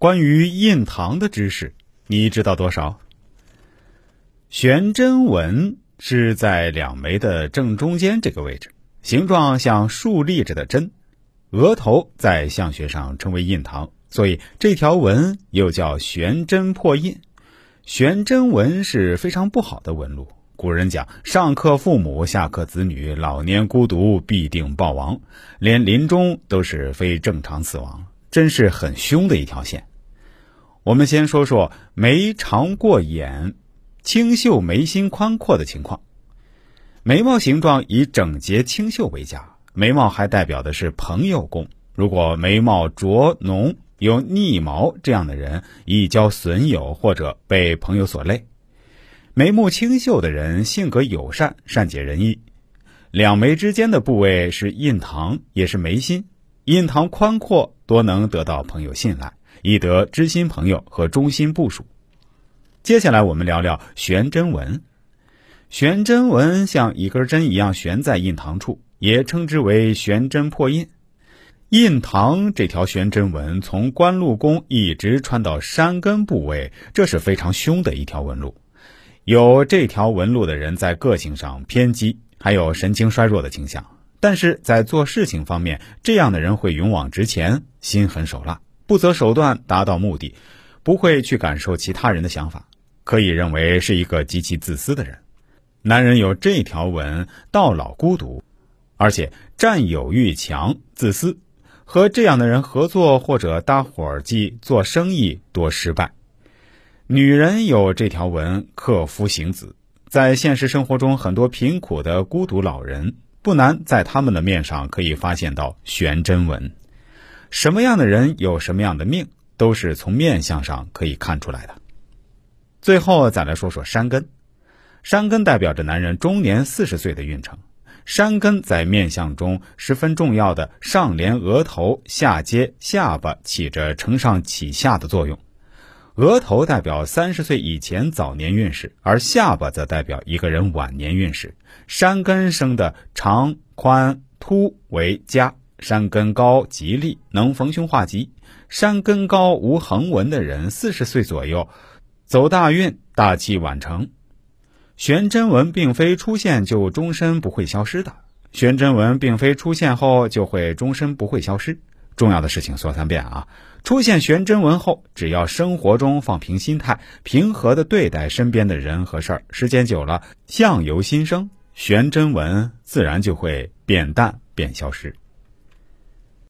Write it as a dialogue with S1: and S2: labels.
S1: 关于印堂的知识，你知道多少？悬针纹是在两眉的正中间这个位置，形状像竖立着的针。额头在相学上称为印堂，所以这条纹又叫悬针破印。悬针纹是非常不好的纹路。古人讲：上克父母，下克子女，老年孤独，必定暴亡，连临终都是非正常死亡，真是很凶的一条线。我们先说说眉长过眼、清秀眉心宽阔的情况。眉毛形状以整洁清秀为佳，眉毛还代表的是朋友宫。如果眉毛浊浓、有逆毛，这样的人易交损友或者被朋友所累。眉目清秀的人性格友善、善解人意。两眉之间的部位是印堂，也是眉心。印堂宽阔，多能得到朋友信赖。以得知心朋友和忠心部属。接下来我们聊聊悬针纹。悬针纹像一根针一样悬在印堂处，也称之为悬针破印。印堂这条悬针纹从官禄宫一直穿到山根部位，这是非常凶的一条纹路。有这条纹路的人在个性上偏激，还有神经衰弱的倾向。但是在做事情方面，这样的人会勇往直前，心狠手辣。不择手段达到目的，不会去感受其他人的想法，可以认为是一个极其自私的人。男人有这条纹，到老孤独，而且占有欲强、自私，和这样的人合作或者搭伙计做生意多失败。女人有这条纹，克夫行子，在现实生活中，很多贫苦的孤独老人不难在他们的面上可以发现到悬针纹。什么样的人有什么样的命，都是从面相上可以看出来的。最后再来说说山根，山根代表着男人中年四十岁的运程。山根在面相中十分重要的，上连额头，下接下巴，起着承上启下的作用。额头代表三十岁以前早年运势，而下巴则代表一个人晚年运势。山根生的长、宽、凸为佳。山根高吉利，能逢凶化吉。山根高无横纹的人，四十岁左右走大运，大器晚成。悬针纹并非出现就终身不会消失的，悬针纹并非出现后就会终身不会消失。重要的事情说三遍啊！出现悬针纹后，只要生活中放平心态，平和的对待身边的人和事儿，时间久了，相由心生，悬针纹自然就会变淡变消失。